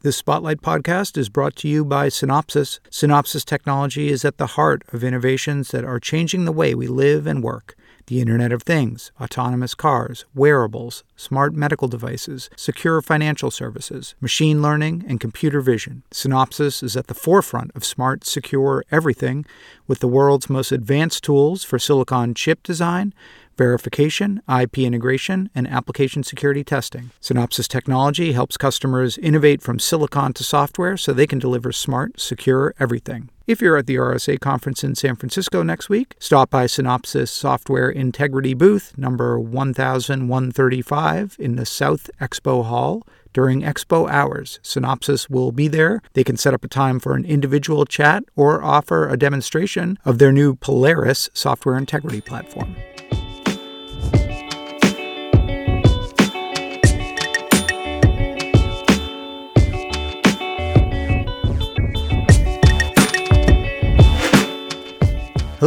This Spotlight podcast is brought to you by Synopsys. Synopsys technology is at the heart of innovations that are changing the way we live and work. The Internet of Things, autonomous cars, wearables, smart medical devices, secure financial services, machine learning, and computer vision. Synopsys is at the forefront of smart, secure everything with the world's most advanced tools for silicon chip design verification, IP integration, and application security testing. Synopsys Technology helps customers innovate from silicon to software so they can deliver smart, secure everything. If you're at the RSA conference in San Francisco next week, stop by Synopsys Software Integrity booth number 1135 in the South Expo Hall during expo hours. Synopsys will be there. They can set up a time for an individual chat or offer a demonstration of their new Polaris software integrity platform.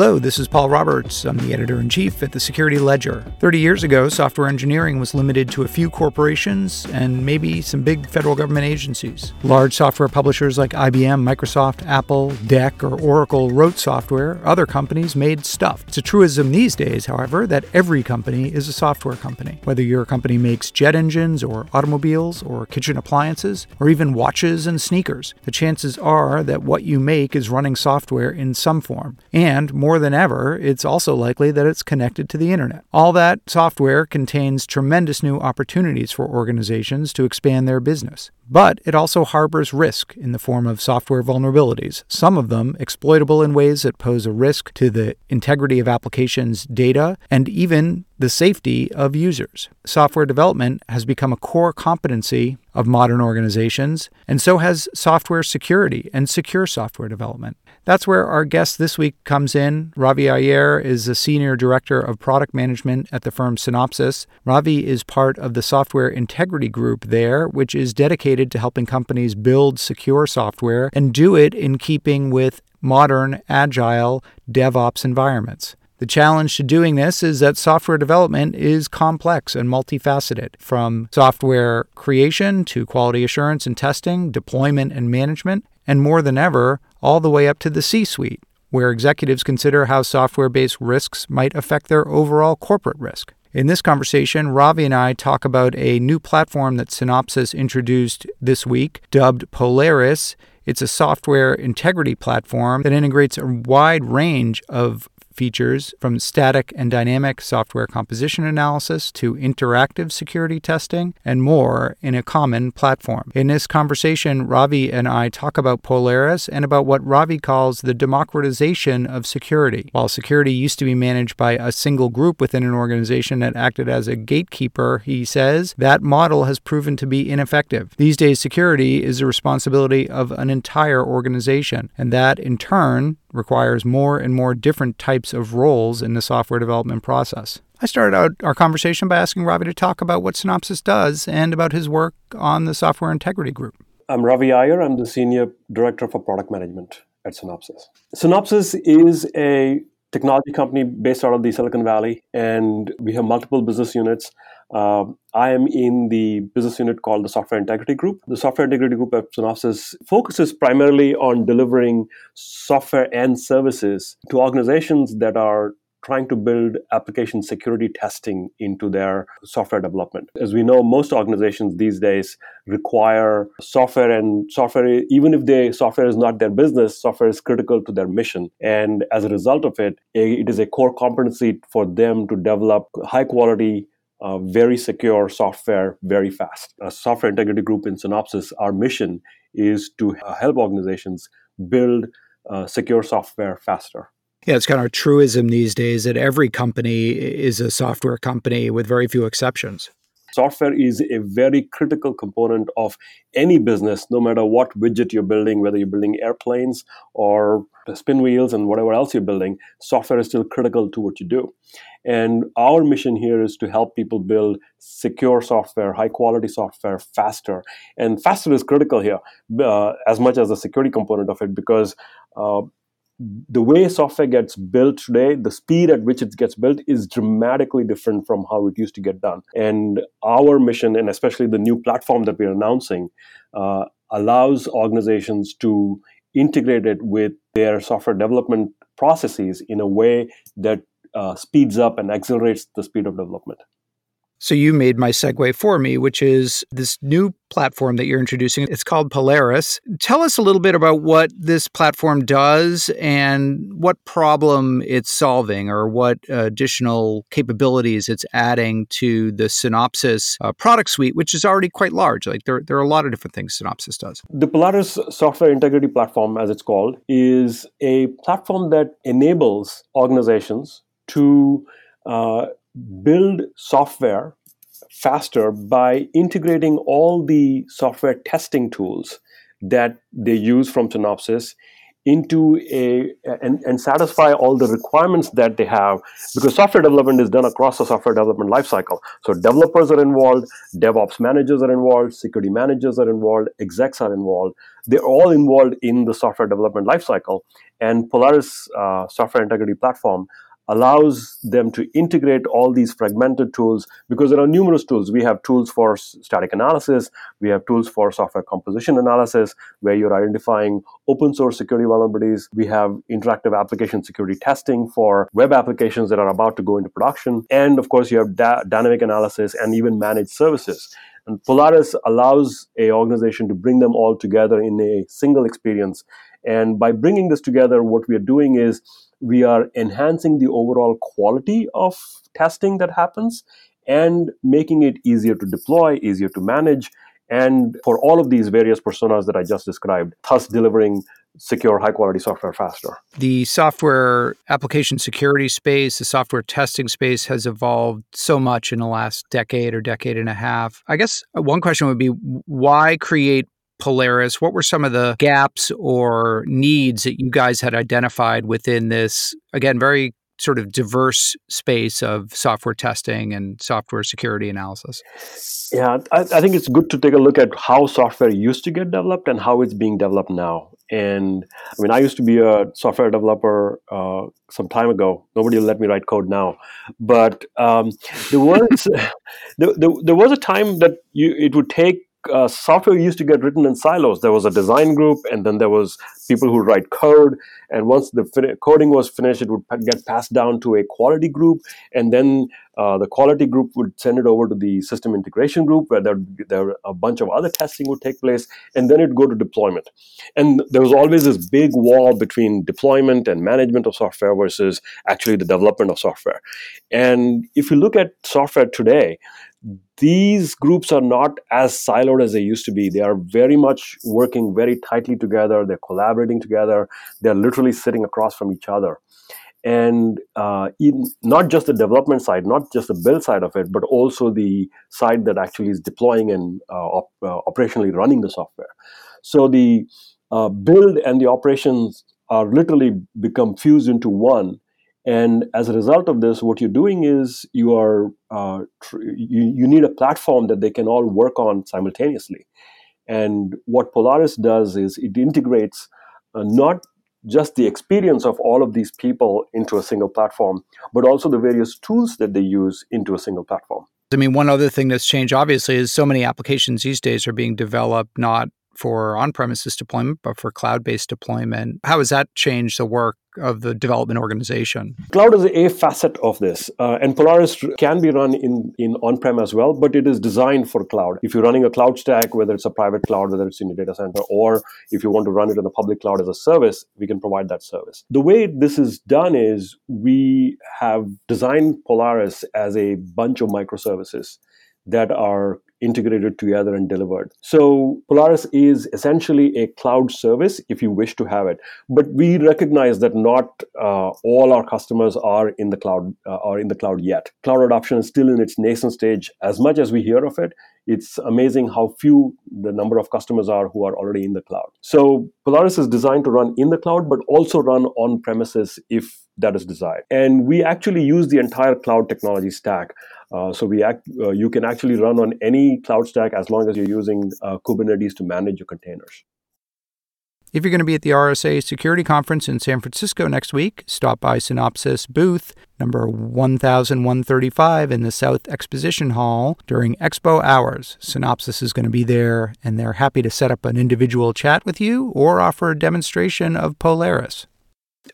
Hello, this is Paul Roberts. I'm the editor in chief at the Security Ledger. 30 years ago, software engineering was limited to a few corporations and maybe some big federal government agencies. Large software publishers like IBM, Microsoft, Apple, DEC, or Oracle wrote software. Other companies made stuff. It's a truism these days, however, that every company is a software company. Whether your company makes jet engines or automobiles or kitchen appliances or even watches and sneakers, the chances are that what you make is running software in some form. And more than ever, it's also likely that it's connected to the internet. All that software contains tremendous new opportunities for organizations to expand their business. But it also harbors risk in the form of software vulnerabilities, some of them exploitable in ways that pose a risk to the integrity of applications' data and even the safety of users. Software development has become a core competency of modern organizations, and so has software security and secure software development. That's where our guest this week comes in. Ravi Iyer is the Senior Director of Product Management at the firm Synopsys. Ravi is part of the Software Integrity Group there, which is dedicated to helping companies build secure software and do it in keeping with modern, agile DevOps environments. The challenge to doing this is that software development is complex and multifaceted, from software creation to quality assurance and testing, deployment and management, and more than ever, all the way up to the C suite, where executives consider how software based risks might affect their overall corporate risk. In this conversation, Ravi and I talk about a new platform that Synopsys introduced this week, dubbed Polaris. It's a software integrity platform that integrates a wide range of features from static and dynamic software composition analysis to interactive security testing and more in a common platform. In this conversation, Ravi and I talk about Polaris and about what Ravi calls the democratization of security. While security used to be managed by a single group within an organization that acted as a gatekeeper, he says that model has proven to be ineffective. These days, security is the responsibility of an entire organization, and that in turn requires more and more different types of roles in the software development process. I started out our conversation by asking Ravi to talk about what Synopsys does and about his work on the Software Integrity Group. I'm Ravi Iyer. I'm the Senior Director for Product Management at Synopsys. Synopsys is a technology company based out of the Silicon Valley, and we have multiple business units. Uh, I am in the business unit called the Software Integrity Group. The Software Integrity Group at Synopsys focuses primarily on delivering software and services to organizations that are trying to build application security testing into their software development. As we know, most organizations these days require software and software, even if the software is not their business, software is critical to their mission. And as a result of it, it is a core competency for them to develop high quality uh, very secure software very fast. A software integrity group in Synopsys, our mission is to help organizations build uh, secure software faster. Yeah, it's kind of a truism these days that every company is a software company with very few exceptions. Software is a very critical component of any business, no matter what widget you're building, whether you're building airplanes or spin wheels and whatever else you're building, software is still critical to what you do. And our mission here is to help people build secure software, high quality software faster. And faster is critical here, uh, as much as the security component of it, because uh, the way software gets built today, the speed at which it gets built is dramatically different from how it used to get done. And our mission, and especially the new platform that we're announcing, uh, allows organizations to integrate it with their software development processes in a way that uh, speeds up and accelerates the speed of development. So you made my segue for me, which is this new platform that you're introducing. It's called Polaris. Tell us a little bit about what this platform does and what problem it's solving or what additional capabilities it's adding to the Synopsys uh, product suite, which is already quite large. Like there, there are a lot of different things Synopsys does. The Polaris Software Integrity Platform, as it's called, is a platform that enables organizations to uh, build software faster by integrating all the software testing tools that they use from Synopsys into a and, and satisfy all the requirements that they have because software development is done across the software development lifecycle. So developers are involved, DevOps managers are involved, security managers are involved, execs are involved. They're all involved in the software development lifecycle. And Polaris uh, Software Integrity Platform allows them to integrate all these fragmented tools because there are numerous tools. We have tools for static analysis, we have tools for software composition analysis, where you're identifying open source security vulnerabilities. We have interactive application security testing for web applications that are about to go into production. And of course, you have da- dynamic analysis and even managed services. And Polaris allows a organization to bring them all together in a single experience. And by bringing this together, what we are doing is we are enhancing the overall quality of testing that happens and making it easier to deploy, easier to manage, and for all of these various personas that I just described, thus delivering secure, high quality software faster. The software application security space, the software testing space has evolved so much in the last decade or decade and a half. I guess one question would be why create Polaris? What were some of the gaps or needs that you guys had identified within this, again, very sort of diverse space of software testing and software security analysis? Yeah, I, I, think it's good to take a look at how software used to get developed and how it's being developed now. And I mean, I used to be a software developer uh, some time ago. Nobody will let me write code now, but um, there was there, there, there was a time that you, it would take uh, software used to get written in silos. There was a design group, and then there was people who write code. And once the fin- coding was finished, it would p- get passed down to a quality group, and then uh, the quality group would send it over to the system integration group, where there, there a bunch of other testing would take place, and then it'd go to deployment. And there was always this big wall between deployment and management of software versus actually the development of software. And if you look at software today, these groups are not as siloed as they used to be. They are very much working very tightly together. They're collaborating together. They're literally sitting across from each other. And uh, in, not just the development side, not just the build side of it, but also the side that actually is deploying and uh, op- uh, operationally running the software. So the uh, build and the operations are literally become fused into one and as a result of this, what you're doing is you are uh, tr- you, you need a platform that they can all work on simultaneously. And what Polaris does is it integrates uh, not just the experience of all of these people into a single platform, but also the various tools that they use into a single platform. I mean, one other thing that's changed, obviously, is so many applications these days are being developed not for on premises deployment, but for cloud based deployment. How has that changed the work of the development organization? Cloud is a facet of this, uh, and Polaris can be run in, in on prem as well, but it is designed for cloud. If you're running a cloud stack, whether it's a private cloud, whether it's in a data center, or if you want to run it in a public cloud as a service, we can provide that service. The way this is done is we have designed Polaris as a bunch of microservices that are integrated together and delivered. So Polaris is essentially a cloud service if you wish to have it. But we recognize that not uh, all our customers are in the cloud uh, are in the cloud yet. Cloud adoption is still in its nascent stage. As much as we hear of it, it's amazing how few the number of customers are who are already in the cloud. So Polaris is designed to run in the cloud, but also run on premises if that is desired. And we actually use the entire cloud technology stack. Uh, so we act, uh, you can actually run on any cloud stack as long as you're using uh, Kubernetes to manage your containers. If you're going to be at the RSA Security Conference in San Francisco next week, stop by Synopsys booth number 1135 in the South Exposition Hall during expo hours. Synopsys is going to be there, and they're happy to set up an individual chat with you or offer a demonstration of Polaris.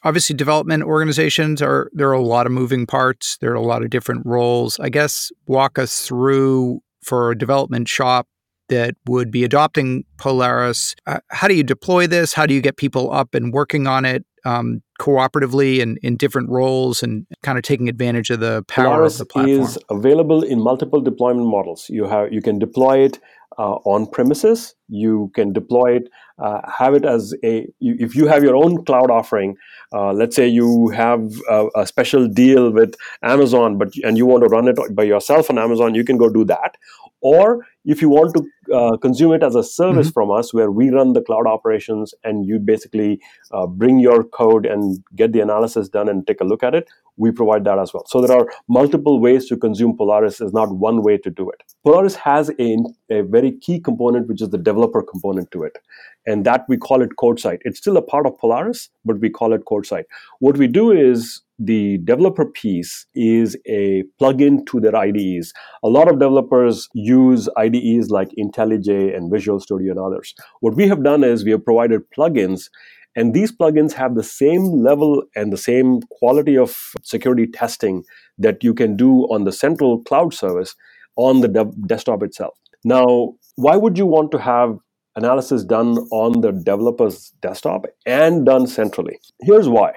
Obviously, development organizations are there are a lot of moving parts. There are a lot of different roles. I guess walk us through for a development shop that would be adopting Polaris. Uh, how do you deploy this? How do you get people up and working on it um, cooperatively and in different roles and kind of taking advantage of the power Polaris of the platform? is available in multiple deployment models. You have you can deploy it uh, on premises. You can deploy it, uh, have it as a. If you have your own cloud offering, uh, let's say you have a, a, special deal with Amazon, but and you want to run it by yourself on Amazon, you can go do that. Or if you want to uh, consume it as a service mm-hmm. from us, where we run the cloud operations and you basically uh, bring your code and get the analysis done and take a look at it, we provide that as well. So there are multiple ways to consume Polaris. There's not one way to do it. Polaris has a, a very key component, which is the developer component to it. And that we call it CodeSight. It's still a part of Polaris, but we call it CodeSight. What we do is the developer piece is a plugin to their IDEs. A lot of developers use IDEs like IntelliJ and Visual Studio and others. What we have done is we have provided plugins, and these plugins have the same level and the same quality of security testing that you can do on the central cloud service on the de- desktop itself. Now, why would you want to have analysis done on the developer's desktop and done centrally? Here's why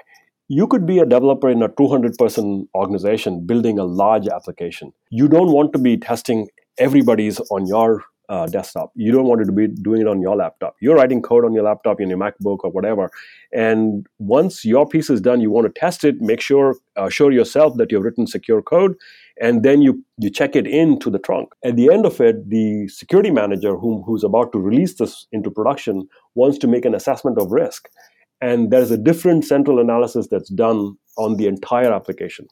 you could be a developer in a 200 person organization building a large application. You don't want to be testing everybody's on your uh, desktop. You don't want to be doing it on your laptop. You're writing code on your laptop, in your MacBook, or whatever. And once your piece is done, you want to test it. Make sure, assure uh, yourself that you've written secure code, and then you you check it into the trunk. At the end of it, the security manager, whom who's about to release this into production, wants to make an assessment of risk and there's a different central analysis that's done on the entire application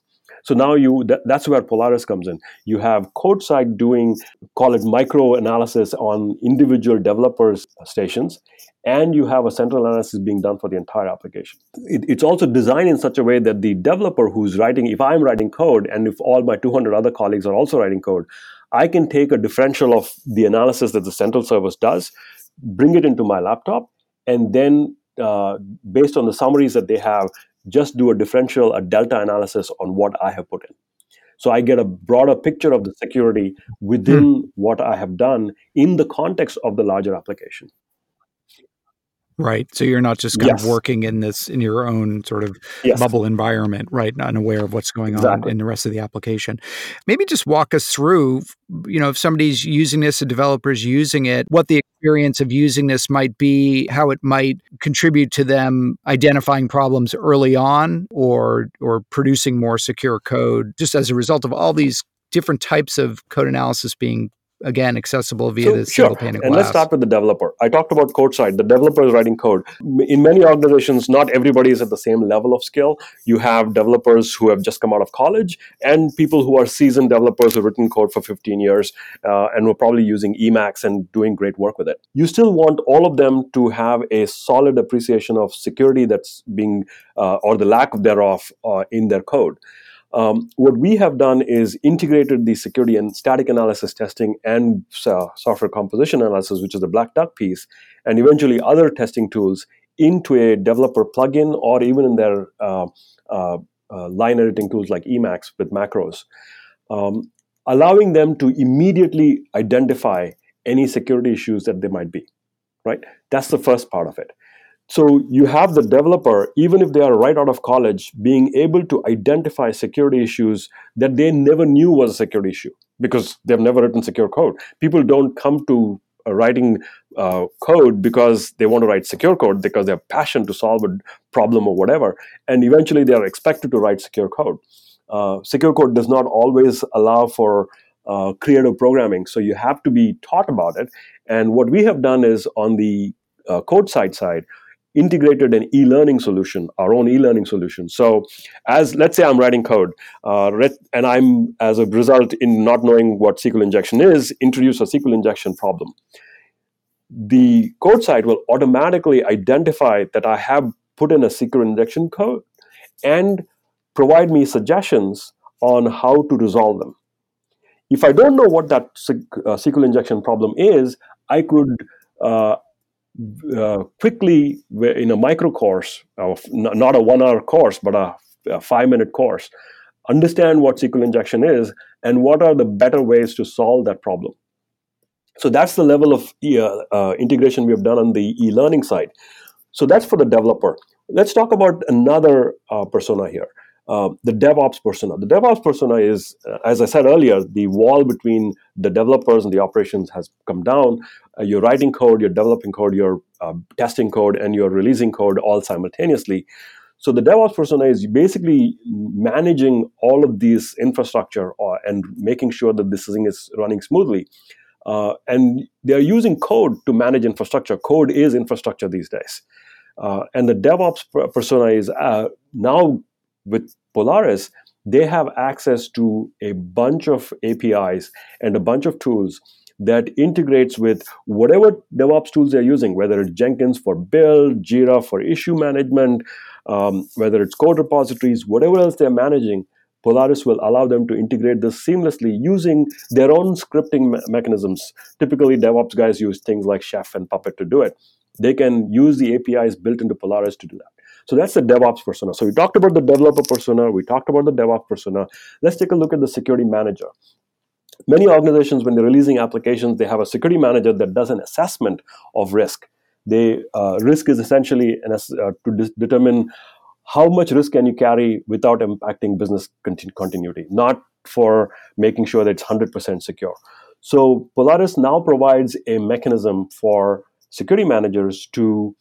so now you that, that's where polaris comes in. You have CodeSight doing call it micro analysis on individual developers stations and you have a central analysis being done for the entire application. It, it's also designed in such a way that the developer who's writing if i'm writing code and if all my 200 other colleagues are also writing code i can take a differential of the analysis that the central service does bring it into my laptop and then uh, based on the summaries that they have, just do a differential, a delta analysis on what I have put in. So I get a broader picture of the security within mm. what I have done in the context of the larger application. Right. So you're not just kind yes. of working in this in your own sort of yes. bubble environment, right? Not unaware of what's going exactly. on in the rest of the application. Maybe just walk us through, you know, if somebody's using this, a developer's using it, what the experience of using this might be, how it might contribute to them identifying problems early on or or producing more secure code just as a result of all these different types of code analysis being again accessible via so, the single pane of glass. And let's start with the developer. I talked about CodeSight. The developer is writing code. In many organizations, not everybody is at the same level of skill. You have developers who have just come out of college and people who are seasoned developers who've written code for 15 years uh, and were probably using Emacs and doing great work with it. You still want all of them to have a solid appreciation of security that's being, uh, or the lack thereof, uh, in their code. Um, what we have done is integrated the security and static analysis testing and uh, software composition analysis, which is the Black Duck piece, and eventually other testing tools into a developer plugin or even in their uh, uh, uh line editing tools like Emacs with macros, um, allowing them to immediately identify any security issues that there might be. Right? That's the first part of it. So you have the developer, even if they are right out of college, being able to identify security issues that they never knew was a security issue because they've never written secure code. People don't come to writing uh, code because they want to write secure code because they have passion to solve a problem or whatever, and eventually they are expected to write secure code. Uh, secure code does not always allow for uh, creative programming, so you have to be taught about it. And what we have done is on the uh, CodeSight side, integrated an e-learning solution our own e-learning solution so as let's say i'm writing code uh, and i'm as a result in not knowing what sql injection is introduce a sql injection problem the CodeSight will automatically identify that I have put in a SQL injection code and provide me suggestions on how to resolve them. If I don't know what that uh, SQL injection problem is, I could uh, uh, quickly, in a micro course, uh, not a one hour course, but a, a five minute course, understand what SQL injection is and what are the better ways to solve that problem. So that's the level of uh, uh, integration we have done on the e learning side. So that's for the developer. Let's talk about another uh, persona here. Uh, the DevOps persona. The DevOps persona is, uh, as I said earlier, the wall between the developers and the operations has come down. Uh, you're writing code, you're developing code, you're uh, testing code, and you're releasing code all simultaneously. So the DevOps persona is basically managing all of these infrastructure uh, and making sure that this thing is running smoothly. And they're using code to manage infrastructure. Code is infrastructure these days. And the DevOps persona is now with Polaris, they have access to a bunch of APIs and a bunch of tools that integrates with whatever DevOps tools they're using, whether it's Jenkins for build, Jira for issue management, um, whether it's code repositories, whatever else they're managing. Polaris will allow them to integrate this seamlessly using their own scripting me- mechanisms. Typically, DevOps guys use things like Chef and Puppet to do it. They can use the APIs built into Polaris to do that. So that's the DevOps persona. So we talked about the developer persona, we talked about the DevOps persona. Let's take a look at the security manager. Many organizations, when they're releasing applications, they have a security manager that does an assessment of risk. They uh, risk is essentially an, uh, to de- determine how much risk can you carry without impacting business continu- continuity, not for making sure that it's 100% secure. So Polaris now provides a mechanism for security managers to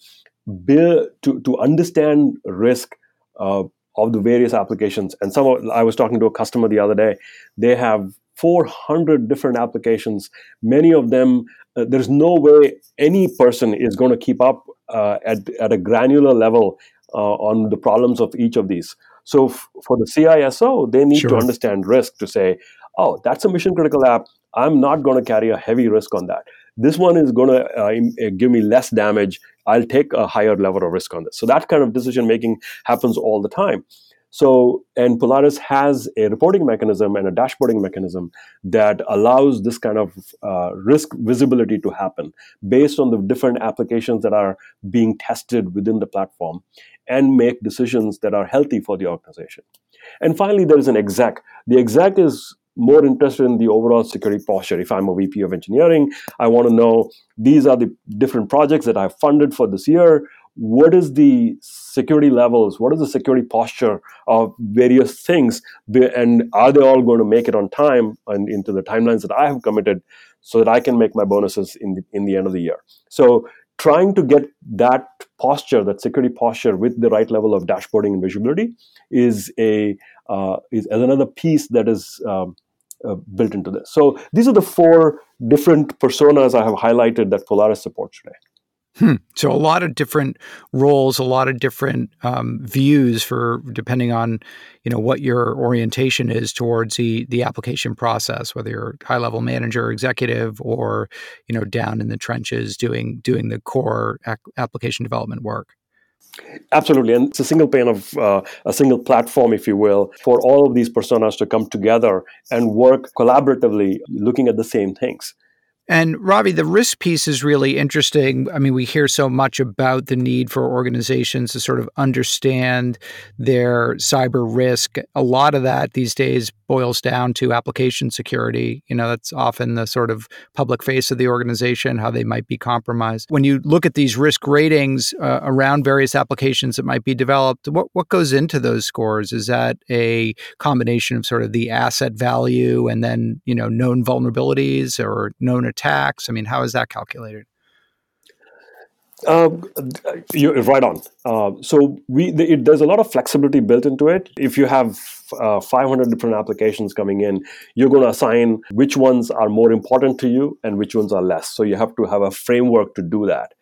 build to, to understand risk uh, of the various applications. And some of, I was talking to a customer the other day. They have 400 different applications. Many of them, uh, there's no way any person is going to keep up uh, at, at a granular level uh, on the problems of each of these. So f- for the CISO, they need sure. to understand risk to say, oh, that's a mission critical app. I'm not going to carry a heavy risk on that. This one is going to uh, give me less damage I'll take a higher level of risk on this. So that kind of decision making happens all the time. So, and Polaris has a reporting mechanism and a dashboarding mechanism that allows this kind of uh, risk visibility to happen based on the different applications that are being tested within the platform and make decisions that are healthy for the organization. And finally, there is an exec. The exec is more interested in the overall security posture. If I'm a VP of engineering, I want to know these are the different projects that I've funded for this year. What is the security levels? What is the security posture of various things? And are they all going to make it on time and into the timelines that I have committed so that I can make my bonuses in the, in the end of the year? So trying to get that posture, that security posture, with the right level of dashboarding and visibility is a uh, is another piece that is um, uh, built into this. So these are the four different personas I have highlighted that Polaris supports today. Hmm. So a lot of different roles, a lot of different um, views for depending on you know what your orientation is towards the the application process, whether you're high level manager, executive, or you know down in the trenches doing doing the core ac- application development work. Absolutely, and it's a single pane of uh, a single platform, if you will, for all of these personas to come together and work collaboratively, looking at the same things. And Ravi, the risk piece is really interesting. I mean, we hear so much about the need for organizations to sort of understand their cyber risk. A lot of that these days boils down to application security. You know, that's often the sort of public face of the organization, how they might be compromised. When you look at these risk ratings uh, around various applications that might be developed, what, what goes into those scores? Is that a combination of sort of the asset value and then, you know, known vulnerabilities or known attacks? I mean, how is that calculated? Uh, you're right on. Uh, so we the, it, there's a lot of flexibility built into it. If you have uh, 500 different applications coming in, you're going to assign which ones are more important to you and which ones are less. So you have to have a framework to do that.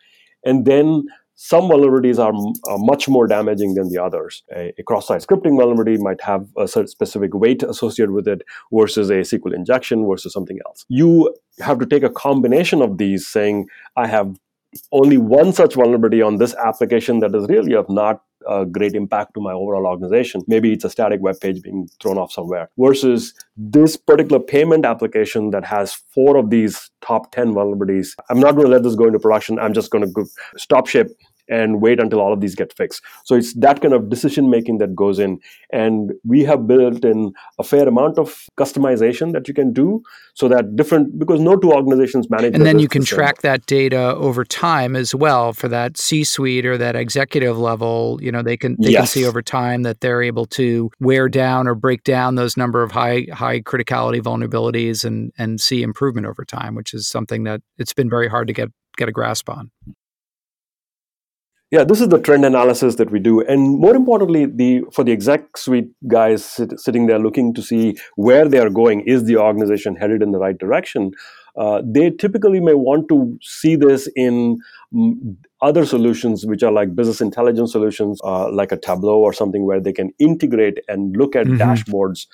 And then some vulnerabilities are, are, much more damaging than the others. A, a cross-site scripting vulnerability might have a specific weight associated with it versus a SQL injection versus something else. You have to take a combination of these, saying, I have only one such vulnerability on this application that is really of not a great impact to my overall organization. Maybe it's a static web page being thrown off somewhere versus this particular payment application that has four of these top 10 vulnerabilities. I'm not going to let this go into production. I'm just going to go stop ship and wait until all of these get fixed. So it's that kind of decision making that goes in. And we have built in a fair amount of customization that you can do so that different, because no two organizations manage. And then you can track that data over time as well for that C suite or that executive level. You know, they can, they yes. can see over time that they're able to wear down or break down those number of high, high criticality vulnerabilities and, and see improvement over time, which is something that it's been very hard to get, get a grasp on. Yeah, this is the trend analysis that we do, and more importantly, the for the exec suite guys sit, sitting there looking to see where they are going. Is the organization headed in the right direction? Uh, they typically may want to see this in mm, other solutions, which are like business intelligence solutions, uh, like a Tableau or something, where they can integrate and look at mm-hmm. dashboards.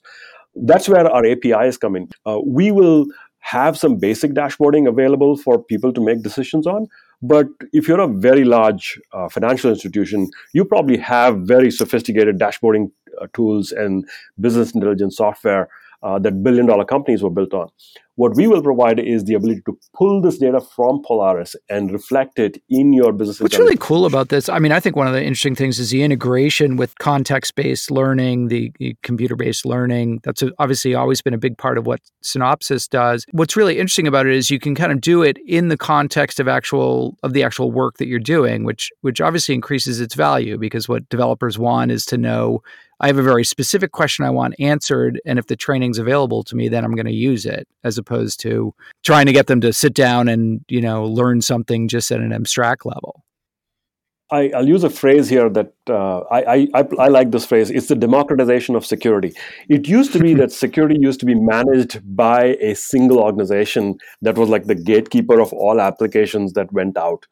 That's where our APIs come in. Uh, we will have some basic dashboarding available for people to make decisions on but if you're a very large uh, financial institution, you probably have very sophisticated dashboarding uh, tools and business intelligence software uh, that billion dollar companies were built on. What we will provide is the ability to pull this data from Polaris and reflect it in your business. What's really cool about this, I mean, I think one of the interesting things is the integration with context based learning, the, computer based learning. That's obviously always been a big part of what Synopsys does. What's really interesting about it is you can kind of do it in the context of actual of the actual work that you're doing, which which obviously increases its value because what developers want is to know I have a very specific question I want answered, and if the training's available to me, then I'm going to use it, as opposed to trying to get them to sit down and you know learn something just at an abstract level. I, will use a phrase here that uh, I, I, I, like this phrase. It's the democratization of security. It used to be that security used to be managed by a single organization that was like the gatekeeper of all applications that went out.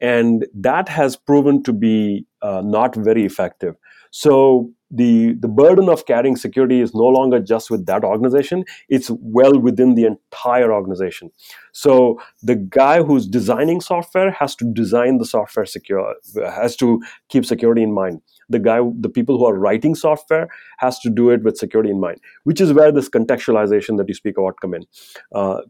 And that has proven to be uh, not very effective. So the, the burden of carrying security is no longer just with that organization, it's well within the entire organization. So the guy who's designing software has to design the software secure, has to keep security in mind. The guy, the people who are writing software has to do it with security in mind, which is where this contextualization that you speak about come in. Uh,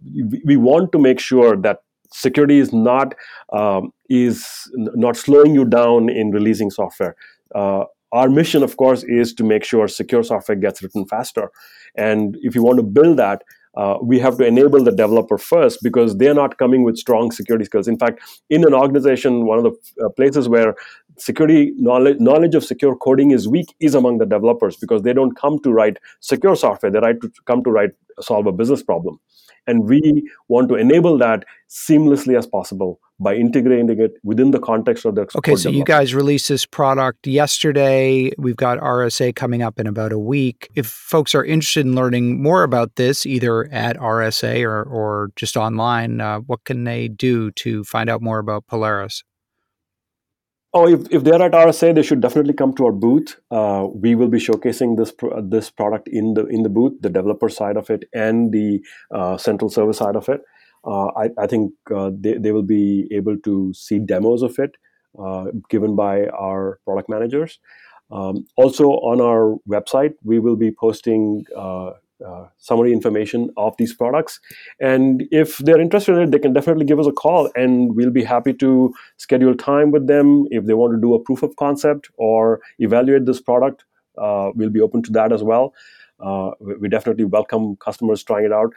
we, want to make sure that security is not um, is not slowing you down in releasing software. Uh, our mission, of course, is to make sure secure software gets written faster. And if you want to build that, uh, we have to enable the developer first because they're not coming with strong security skills. In fact, in an organization, one of the uh, places where security knowledge, knowledge of secure coding is weak is among the developers because they don't come to write secure software. They write to come to write solve a business problem. And we want to enable that seamlessly as possible by integrating it within the context of the okay so you guys released this product yesterday we've got rsa coming up in about a week if folks are interested in learning more about this either at rsa or, or just online uh, what can they do to find out more about polaris Oh, if, if they're at RSA, they should definitely come to our booth. Uh, we will be showcasing this this product in the in the booth, the developer side of it, and the uh, central service side of it. Uh, I, I, think uh, they, they will be able to see demos of it uh, given by our product managers. Um, also, on our website, we will be posting uh, summary information of these products. And if they're interested in it, they can definitely give us a call and we'll be happy to schedule time with them. If they want to do a proof of concept or evaluate this product, uh, we'll be open to that as well. Uh, we definitely welcome customers trying it out.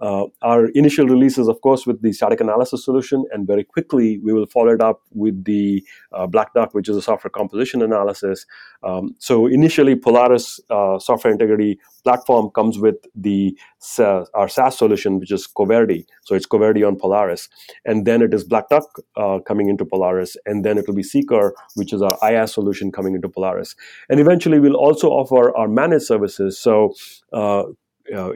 Uh, our initial release is, of course, with the static analysis solution, and very quickly we will follow it up with the uh, Black Duck, which is a software composition analysis. Um, so initially, Polaris uh, software integrity platform comes with the uh, our SAST solution, which is Coverity. So it's Coverity on Polaris, and then it is Black Duck uh, coming into Polaris, and then it will be Seeker, which is our IAST solution coming into Polaris, and eventually we'll also offer our managed services. So uh,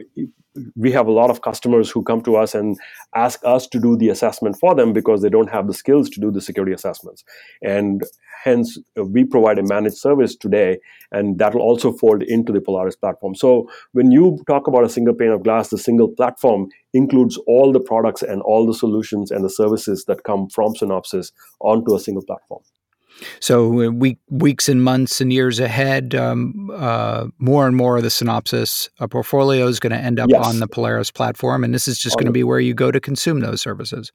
we have a lot of customers who come to us and ask us to do the assessment for them because they don't have the skills to do the security assessments. And hence, we provide a managed service today, and that will also fold into the Polaris platform. So when you talk about a single pane of glass, the single platform includes all the products and all the solutions and the services that come from Synopsys onto a single platform. So, uh, week, weeks and months and years ahead, um, uh, more and more of the Synopsys uh, portfolio is going to end up yes. on the Polaris platform, and this is just going to be where you go to consume those services.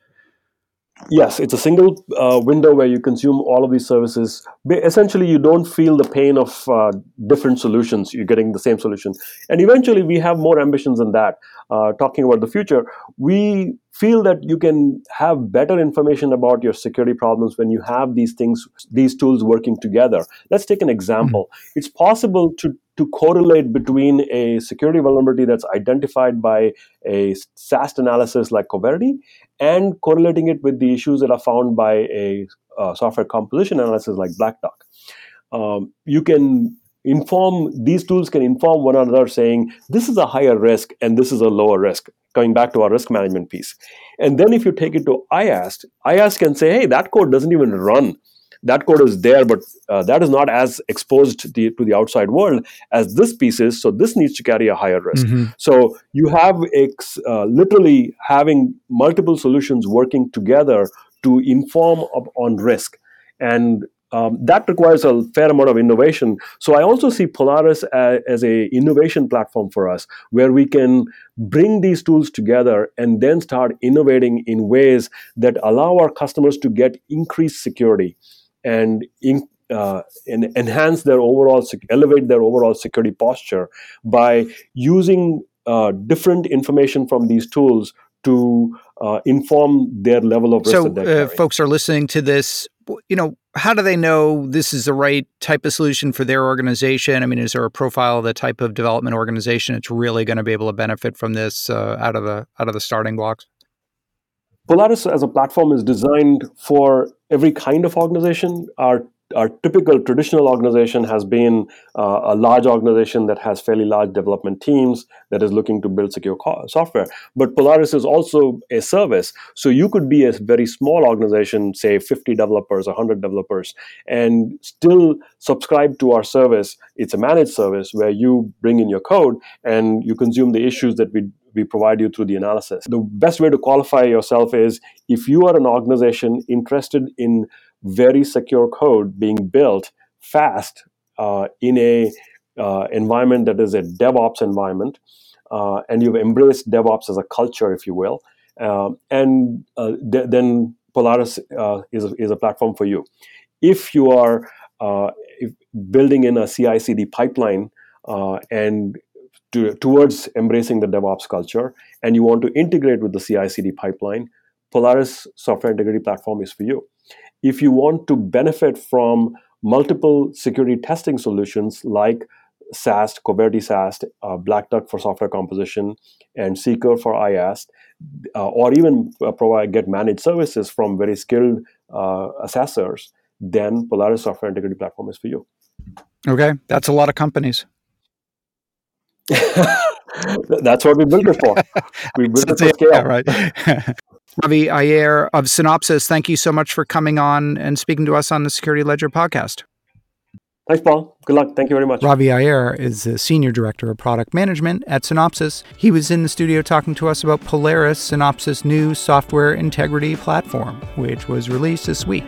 Yes, it's a single uh, window where you consume all of these services. Essentially, you don't feel the pain of uh, different solutions. You're getting the same solution. And eventually, we have more ambitions than that. Uh, talking about the future, we feel that you can have better information about your security problems when you have these things, these tools working together. Let's take an example. Mm-hmm. It's possible to to correlate between a security vulnerability that's identified by a SAST analysis like Coverity and correlating it with the issues that are found by a uh, software composition analysis like Black Duck. Um, you can inform these tools can inform one another saying this is a higher risk and this is a lower risk coming back to our risk management piece and then if you take it to IAST IAST can say hey that code doesn't even run that code is there, but uh, that is not as exposed to the, to the outside world as this piece is. So this needs to carry a higher risk. Mm-hmm. So you have ex, uh, literally having multiple solutions working together to inform on risk. And um, that requires a fair amount of innovation. So I also see Polaris as, as a innovation platform for us, where we can bring these tools together and then start innovating in ways that allow our customers to get increased security and in, uh, enhance their overall, elevate their overall security posture by using uh, different information from these tools to uh, inform their level of risk. So, uh, folks are listening to this. You know, how do they know this is the right type of solution for their organization? I mean, is there a profile of the type of development organization that's really going to be able to benefit from this uh, out of the out of the starting blocks? Polaris as a platform is designed for every kind of organization. Our our typical traditional organization has been uh, a large organization that has fairly large development teams that is looking to build secure co- software. But Polaris is also a service. So you could be a very small organization, say 50 developers, 100 developers, and still subscribe to our service. It's a managed service where you bring in your code and you consume the issues that we we provide you through the analysis. The best way to qualify yourself is if you are an organization interested in very secure code being built fast uh, in a uh, environment that is a DevOps environment, uh, and you've embraced DevOps as a culture, if you will, um, and uh, th- then Polaris uh, is, a, is a platform for you. If you are uh, if building in a CI/CD pipeline and to, towards embracing the DevOps culture and you want to integrate with the CI CD pipeline, Polaris Software Integrity Platform is for you. If you want to benefit from multiple security testing solutions like SAST, Coverity SAST, uh, Black Duck for software composition, and Seeker for IAST, uh, or even uh, provide get managed services from very skilled uh, assessors, then Polaris Software Integrity Platform is for you. Okay, that's a lot of companies. That's what we built it for. We built it for scale. Yeah, right. Ravi Iyer of Synopsys, thank you so much for coming on and speaking to us on the Security Ledger podcast. Thanks, Paul. Good luck. Thank you very much. Ravi Iyer is the Senior Director of Product Management at Synopsys. He was in the studio talking to us about Polaris, Synopsys' new software integrity platform, which was released this week.